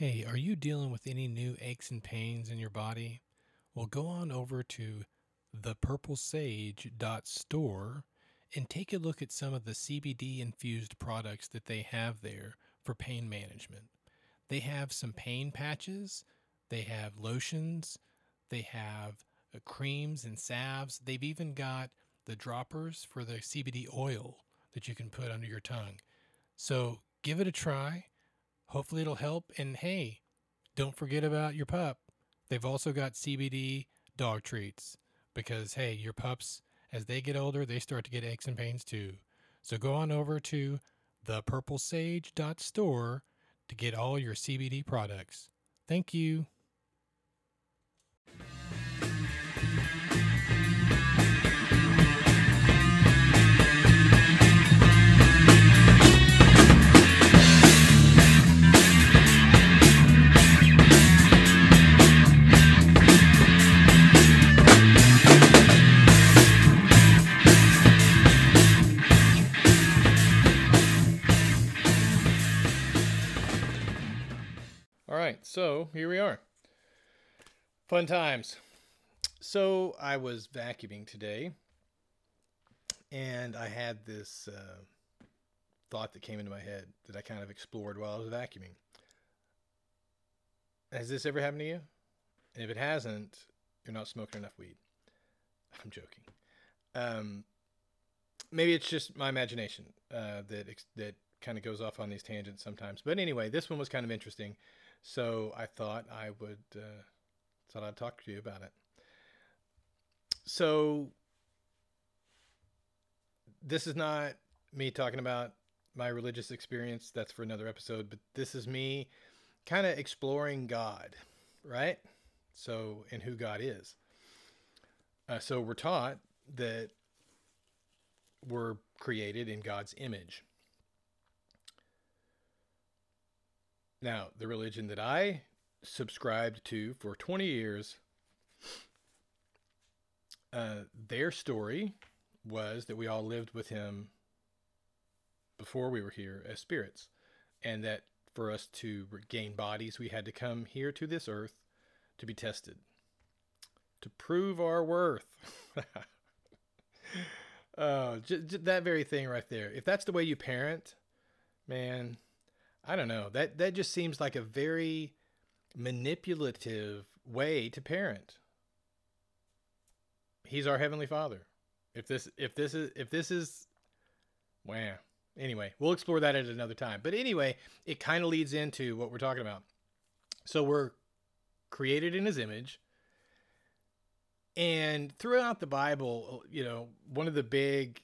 Hey, are you dealing with any new aches and pains in your body? Well, go on over to thepurplesage.store and take a look at some of the CBD infused products that they have there for pain management. They have some pain patches, they have lotions, they have uh, creams and salves. They've even got the droppers for the CBD oil that you can put under your tongue. So give it a try. Hopefully, it'll help. And hey, don't forget about your pup. They've also got CBD dog treats because, hey, your pups, as they get older, they start to get aches and pains too. So go on over to thepurplesage.store to get all your CBD products. Thank you. Right, so here we are. Fun times. So I was vacuuming today, and I had this uh, thought that came into my head that I kind of explored while I was vacuuming. Has this ever happened to you? And if it hasn't, you're not smoking enough weed. I'm joking. Um, maybe it's just my imagination uh, that that kind of goes off on these tangents sometimes. But anyway, this one was kind of interesting. So I thought I would uh, thought I'd talk to you about it. So this is not me talking about my religious experience. That's for another episode. But this is me kind of exploring God, right? So and who God is. Uh, so we're taught that we're created in God's image. Now, the religion that I subscribed to for 20 years, uh, their story was that we all lived with him before we were here as spirits, and that for us to gain bodies, we had to come here to this earth to be tested, to prove our worth. Oh, j- j- that very thing right there. If that's the way you parent, man, I don't know. That that just seems like a very manipulative way to parent. He's our heavenly Father. If this if this is if this is wow. Anyway, we'll explore that at another time. But anyway, it kind of leads into what we're talking about. So we're created in his image. And throughout the Bible, you know, one of the big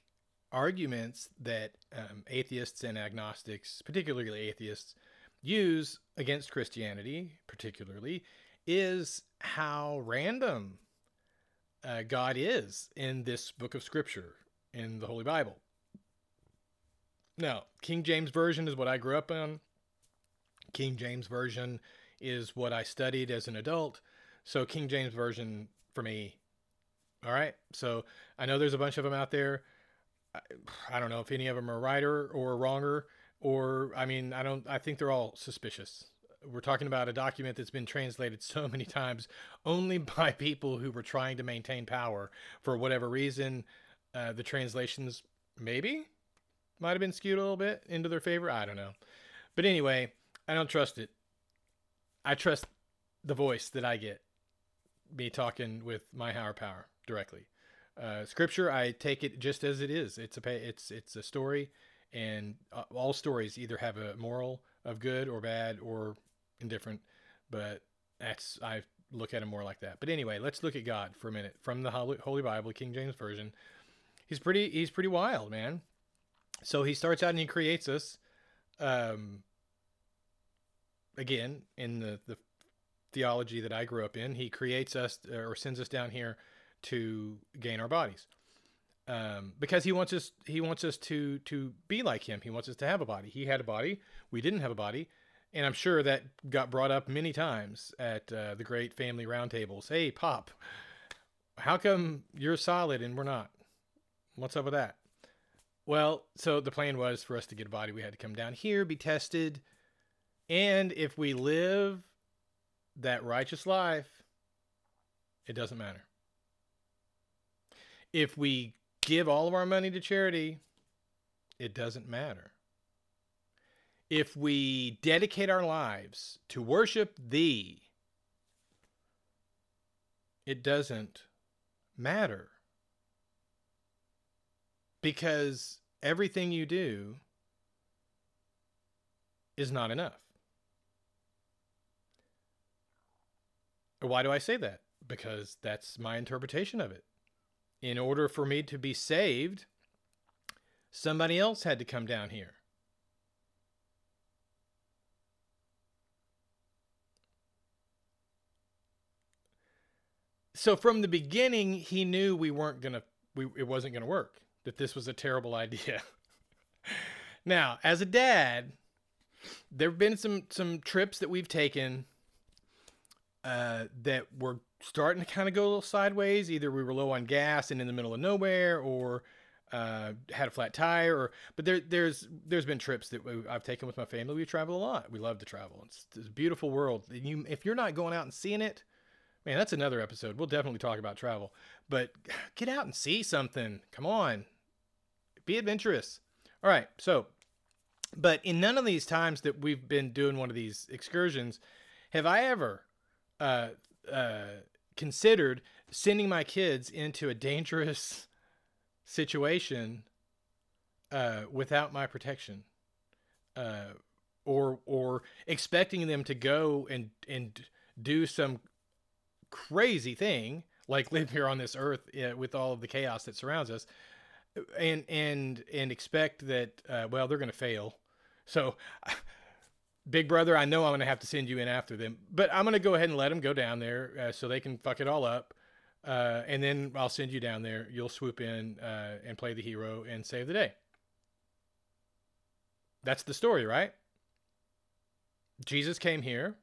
arguments that um, atheists and agnostics, particularly atheists, use against Christianity, particularly, is how random uh, God is in this book of Scripture, in the Holy Bible. Now, King James Version is what I grew up on. King James Version is what I studied as an adult. So, King James Version for me. All right. So, I know there's a bunch of them out there. I, don't know if any of them are righter or wronger, or I mean, I don't. I think they're all suspicious. We're talking about a document that's been translated so many times only by people who were trying to maintain power for whatever reason. Uh, the translations maybe might have been skewed a little bit into their favor. I don't know. But anyway, I don't trust it. I trust the voice that I get, me talking with my higher power directly. Uh, scripture, I take it just as it is. It's a it's it's a story, and uh, all stories either have a moral of good or bad or indifferent. But that's I look at it more like that. But anyway, let's look at God for a minute from the Holy Bible, King James version. He's pretty he's pretty wild, man. So he starts out and he creates us. Um, again, in the the theology that I grew up in, he creates us or sends us down here to gain our bodies. Um, because he wants us he wants us to to be like him. He wants us to have a body. He had a body. We didn't have a body. And I'm sure that got brought up many times at uh, the great family roundtables. Hey, Pop, how come you're solid and we're not? What's up with that? Well, so the plan was for us to get a body, we had to come down here, be tested, And if we live that righteous life, it doesn't matter. If we give all of our money to charity, it doesn't matter. If we dedicate our lives to worship Thee, it doesn't matter. Because everything you do is not enough. Why do I say that? Because that's my interpretation of it. In order for me to be saved, somebody else had to come down here. So from the beginning, he knew we weren't gonna, we it wasn't gonna work. That this was a terrible idea. now, as a dad, there have been some some trips that we've taken uh, that were starting to kind of go a little sideways. Either we were low on gas and in the middle of nowhere, or uh, had a flat tire. Or but there there's there's been trips that I've taken with my family. We travel a lot. We love to travel. It's, it's a beautiful world. You if you're not going out and seeing it, man, that's another episode. We'll definitely talk about travel. But get out and see something. Come on, be adventurous. All right, so. But in none of these times that we've been doing one of these excursions, have I ever uh, uh, considered sending my kids into a dangerous situation uh, without my protection, uh, or or expecting them to go and and do some crazy thing like live here on this earth uh, with all of the chaos that surrounds us, and and and expect that uh, well they're going to fail. So Big brother, I know I'm going to have to send you in after them, but I'm going to go ahead and let them go down there uh, so they can fuck it all up. Uh, and then I'll send you down there. You'll swoop in uh, and play the hero and save the day. That's the story, right? Jesus came here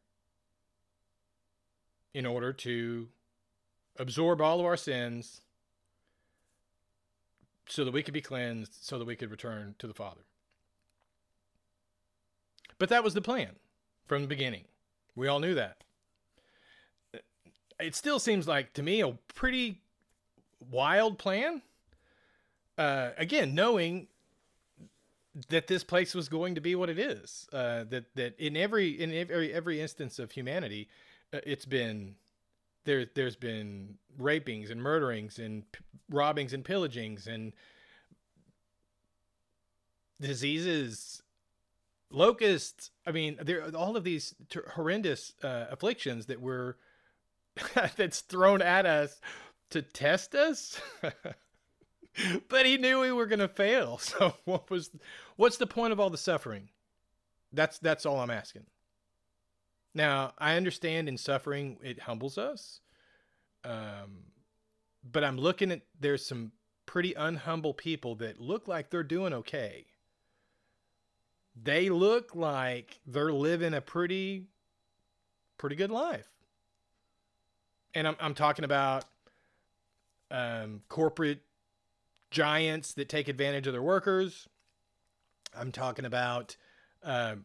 in order to absorb all of our sins so that we could be cleansed, so that we could return to the Father. But that was the plan from the beginning. We all knew that. It still seems like to me a pretty wild plan. Uh, again, knowing that this place was going to be what it is, uh, that that in every in every every instance of humanity, uh, it's been there. There's been rapings and murderings and p- robbings and pillagings and diseases locusts i mean there all of these horrendous uh, afflictions that were that's thrown at us to test us? But he knew we were going to fail. So what was what's the point of all the suffering? That's that's all i'm asking. Now i understand in suffering it humbles us um, but i'm looking at there's some pretty unhumble people that look like they're doing okay they look like they're living a pretty pretty good life. And I'm I'm talking about um, corporate giants that take advantage of their workers. I'm talking about uh,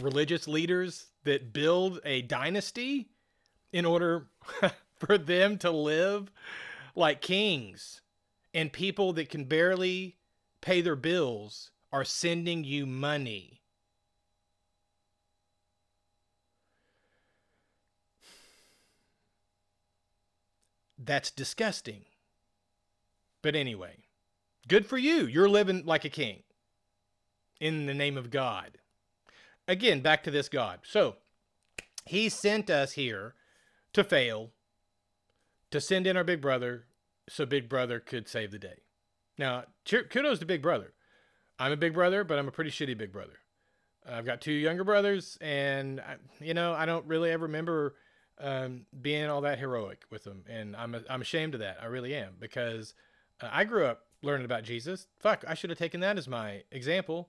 religious leaders that build a dynasty in order for them to live like kings and people that can barely pay their bills are sending you money. That's disgusting. But anyway, good for you. You're living like a king in the name of God. Again, back to this God. So, he sent us here to fail, to send in our big brother so big brother could save the day. Now, kudos to big brother. I'm a big brother, but I'm a pretty shitty big brother. I've got two younger brothers, and I, you know I don't really ever remember um, being all that heroic with them, and I'm a, I'm ashamed of that. I really am because uh, I grew up learning about Jesus. Fuck, I should have taken that as my example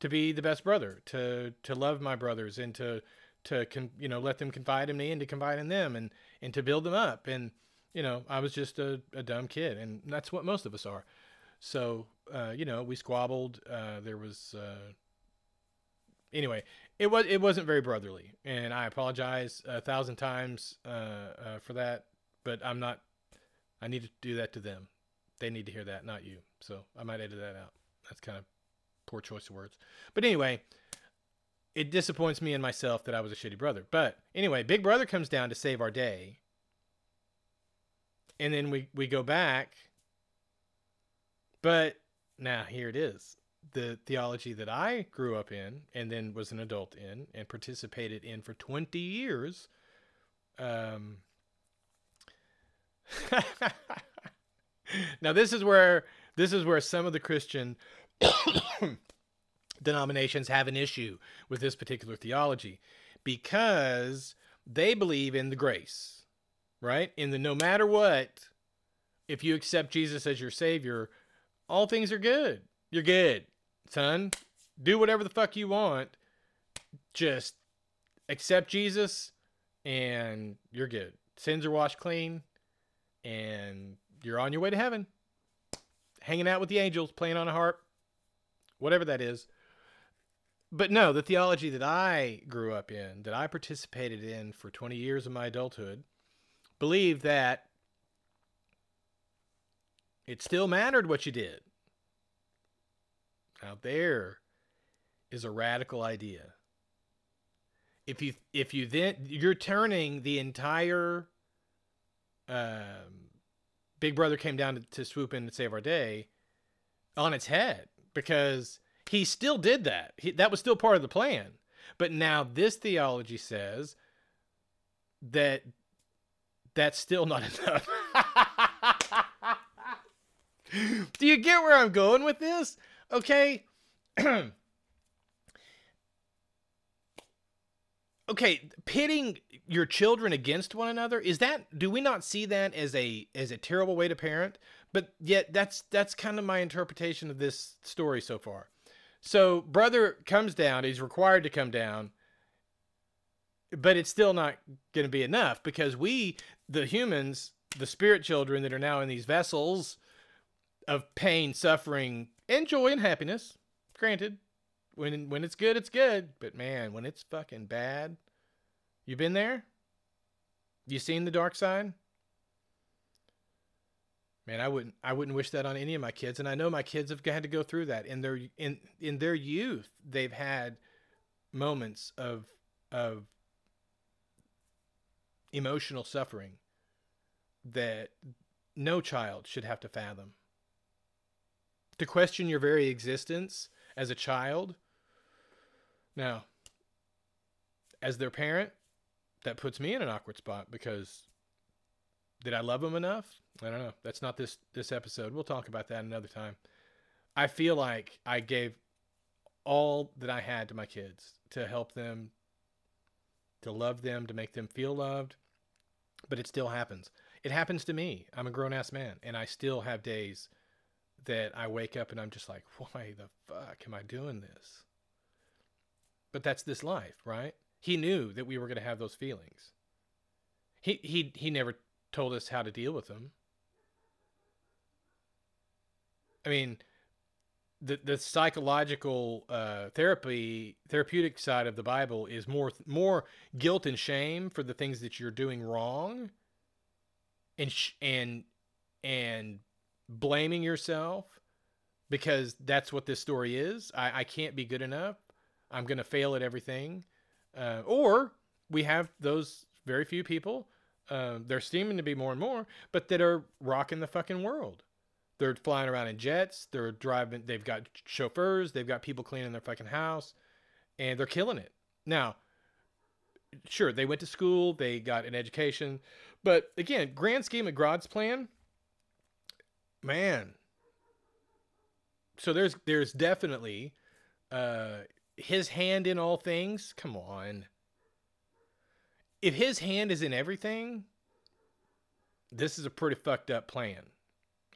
to be the best brother, to to love my brothers, and to to con, you know let them confide in me and to confide in them, and and to build them up. And you know I was just a, a dumb kid, and that's what most of us are. So uh, you know, we squabbled. Uh, there was uh, anyway, it was it wasn't very brotherly, and I apologize a thousand times uh, uh, for that. But I'm not. I need to do that to them. They need to hear that, not you. So I might edit that out. That's kind of poor choice of words. But anyway, it disappoints me and myself that I was a shitty brother. But anyway, Big Brother comes down to save our day. And then we, we go back. But now here it is. The theology that I grew up in and then was an adult in and participated in for 20 years. Um, now this is where this is where some of the Christian denominations have an issue with this particular theology because they believe in the grace, right? In the no matter what, if you accept Jesus as your savior, all things are good. You're good, son. Do whatever the fuck you want. Just accept Jesus and you're good. Sins are washed clean and you're on your way to heaven. Hanging out with the angels, playing on a harp, whatever that is. But no, the theology that I grew up in, that I participated in for 20 years of my adulthood, believed that it still mattered what you did. Now there is a radical idea. If you if you then you're turning the entire um, Big Brother came down to, to swoop in and save our day on its head because he still did that. He, that was still part of the plan. But now this theology says that that's still not enough. Do you get where I'm going with this? Okay. okay, pitting your children against one another is that do we not see that as a as a terrible way to parent? But yet that's that's kind of my interpretation of this story so far. So brother comes down, he's required to come down, but it's still not going to be enough because we the humans, the spirit children that are now in these vessels of pain, suffering, and joy and happiness, granted, when when it's good, it's good, but man, when it's fucking bad, you been there? You seen the dark side? Man, I wouldn't I wouldn't wish that on any of my kids, and I know my kids have had to go through that in their in in their youth. They've had moments of of emotional suffering that no child should have to fathom. To question your very existence as a child. Now, as their parent, that puts me in an awkward spot because did I love them enough? I don't know. That's not this this episode. We'll talk about that another time. I feel like I gave all that I had to my kids to help them to love them, to make them feel loved. But it still happens. It happens to me. I'm a grown ass man and I still have days that I wake up and I'm just like, why the fuck am I doing this? But that's this life, right? He knew that we were going to have those feelings. He he he never told us how to deal with them. I mean, the the psychological uh, therapy therapeutic side of the Bible is more more guilt and shame for the things that you're doing wrong, and sh- and and blaming yourself because that's what this story is. I, I can't be good enough. I'm gonna fail at everything. Uh, or we have those very few people uh, they're seeming to be more and more, but that are rocking the fucking world. They're flying around in jets. They're driving. They've got chauffeurs. They've got people cleaning their fucking house, and they're killing it. Now, sure, they went to school. They got an education, but again, grand scheme of God's plan, man. So there's there's definitely uh, His hand in all things. Come on if his hand is in everything, this is a pretty fucked up plan.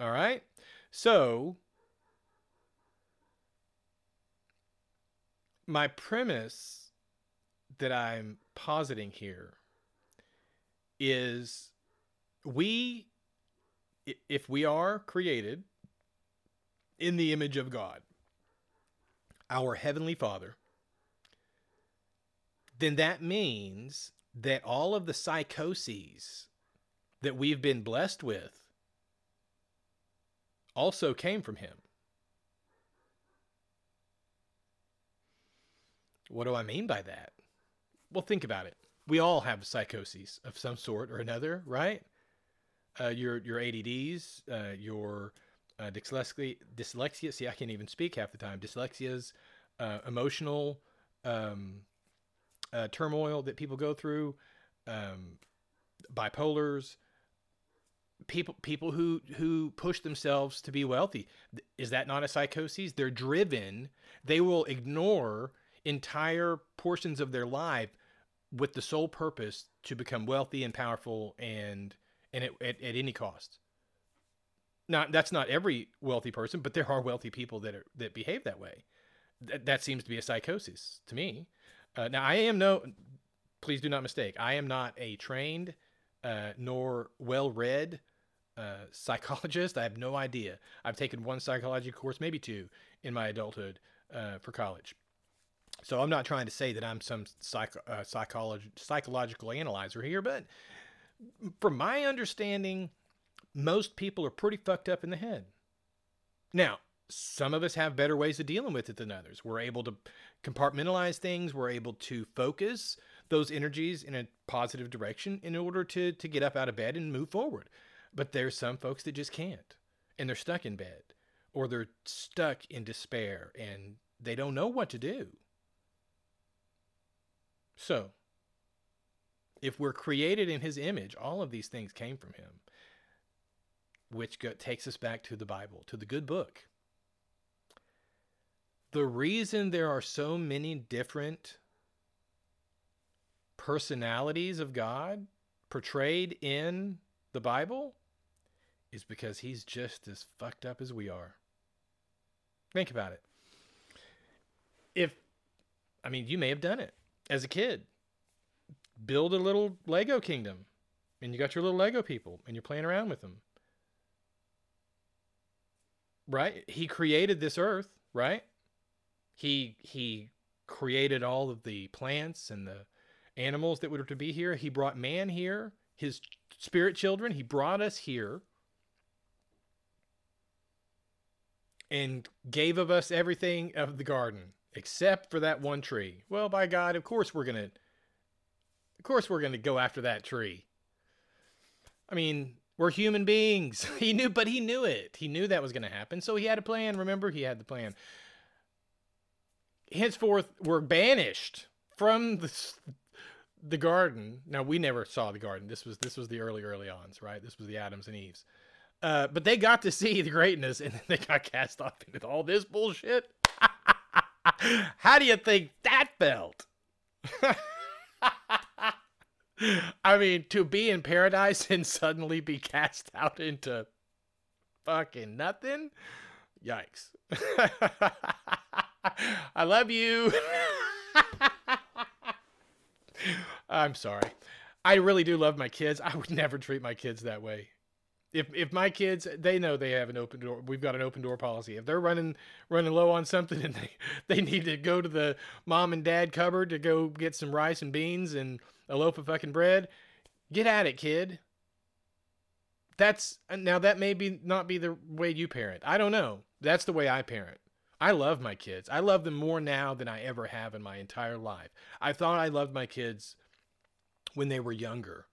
All right? So, my premise that I'm positing here is we, if we are created in the image of God, our Heavenly Father, then that means that all of the psychoses that we've been blessed with also came from him. What do I mean by that? Well, think about it. We all have psychoses of some sort or another, right? Uh, your your ADDs, uh, your uh, dyslexia, dyslexia. See, I can't even speak half the time. Dyslexias, uh, emotional um, uh, turmoil that people go through, um, bipolars, people people who who push themselves to be wealthy. Is that not a psychosis? They're driven. They will ignore entire portions of their life with the sole purpose to become wealthy and powerful and and at, at, at any cost. Now that's not every wealthy person, but there are wealthy people that are that behave that way. That, that seems to be a psychosis to me. Uh, now I am no, please do not mistake. I am not a trained uh, nor well-read uh, psychologist. I have no idea. I've taken one psychology course, maybe two, in my adulthood uh, for college. So I'm not trying to say that I'm some psych, uh, psychology, psychological analyzer here, but from my understanding, most people are pretty fucked up in the head. Now, some of us have better ways of dealing with it than others. We're able to compartmentalize things. We're able to focus those energies in a positive direction in order to to get up out of bed and move forward. But there's some folks that just can't, and they're stuck in bed, or they're stuck in despair, and they don't know what to do. So, if we're created in his image, all of these things came from him, which go, takes us back to the Bible, to the good book. The reason there are so many different personalities of God portrayed in the Bible is because he's just as fucked up as we are. Think about it. If, I mean, you may have done it as a kid build a little Lego kingdom and you got your little Lego people and you're playing around with them. Right? He created this earth, right? He he created all of the plants and the animals that were to be here. He brought man here, his spirit children, he brought us here. And gave of us everything of the garden except for that one tree. Well, by God, of course we're going to of course we're going to go after that tree. I mean, we're human beings. He knew, but he knew it. He knew that was going to happen. So he had a plan. Remember, he had the plan. Henceforth, we're banished from the, the garden. Now, we never saw the garden. This was this was the early, early ons, right? This was the Adams and Eves. Uh, but they got to see the greatness, and then they got cast off into all this bullshit. How do you think that felt? I mean, to be in paradise and suddenly be cast out into fucking nothing? Yikes. I love you. I'm sorry. I really do love my kids. I would never treat my kids that way. If if my kids they know they have an open door we've got an open door policy. If they're running running low on something and they they need to go to the mom and dad cupboard to go get some rice and beans and a loaf of fucking bread, get at it, kid. That's now that may be not be the way you parent. I don't know. That's the way I parent. I love my kids. I love them more now than I ever have in my entire life. I thought I loved my kids when they were younger.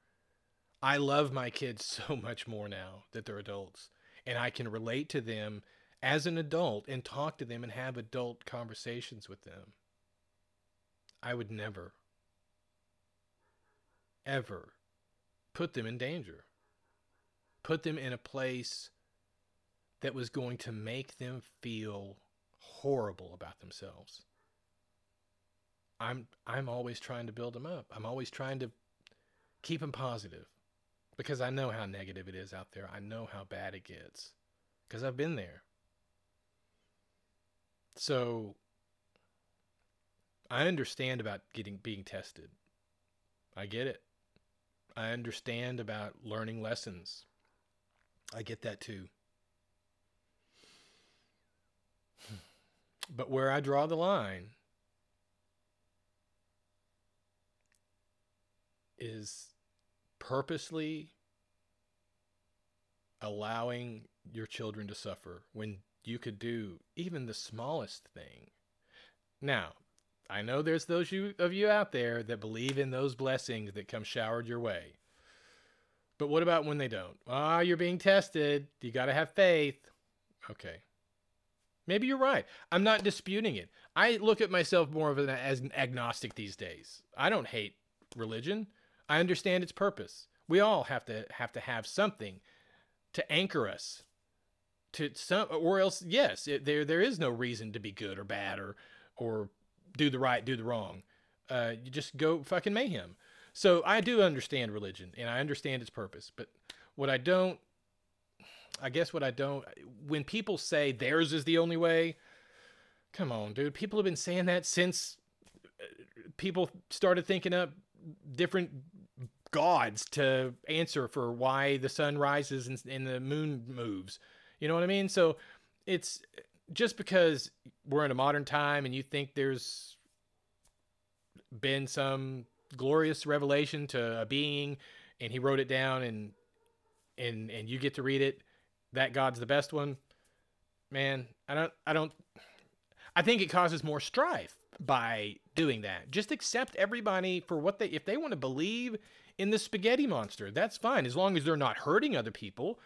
I love my kids so much more now that they're adults. And I can relate to them as an adult and talk to them and have adult conversations with them. I would never ever put them in danger, put them in a place that was going to make them feel horrible about themselves. I'm I'm always trying to build them up. I'm always trying to keep them positive because I know how negative it is out there. I know how bad it gets because I've been there. So I understand about getting being tested. I get it. I understand about learning lessons. I get that too. But where I draw the line is purposely allowing your children to suffer when you could do even the smallest thing. Now, I know there's those you, of you out there that believe in those blessings that come showered your way. But what about when they don't? Ah, oh, you're being tested. You got to have faith. Okay. Maybe you're right. I'm not disputing it. I look at myself more of an, as an agnostic these days. I don't hate religion. I understand its purpose. We all have to have to have something to anchor us to some or else yes, it, there there is no reason to be good or bad or or do the right, do the wrong. Uh, you just go fucking mayhem. So I do understand religion and I understand its purpose, but what I don't, I guess what I don't, when people say theirs is the only way, come on, dude. People have been saying that since uh, people started thinking up different gods to answer for why the sun rises and, and the moon moves. You know what I mean? So it's just because we're in a modern time and you think there's been some glorious revelation to a being and he wrote it down and and and you get to read it that god's the best one man i don't i don't i think it causes more strife by doing that. Just accept everybody for what they if they want to believe in the spaghetti monster that's fine as long as they're not hurting other people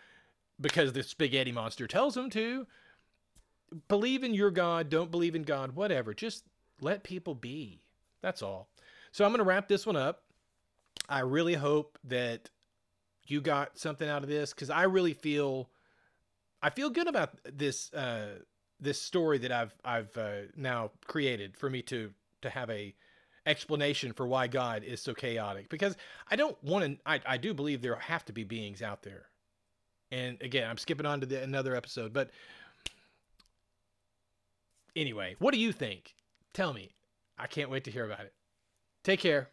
because the spaghetti monster tells them to believe in your god don't believe in god whatever just let people be that's all so I'm going to wrap this one up. I really hope that you got something out of this because I really feel I feel good about this uh, this story that I've I've uh, now created for me to to have a explanation for why God is so chaotic because I don't want to I, I do believe there have to be beings out there. And again, I'm skipping on to the, another episode, but anyway, what do you think? Tell me. I can't wait to hear about it. Take care.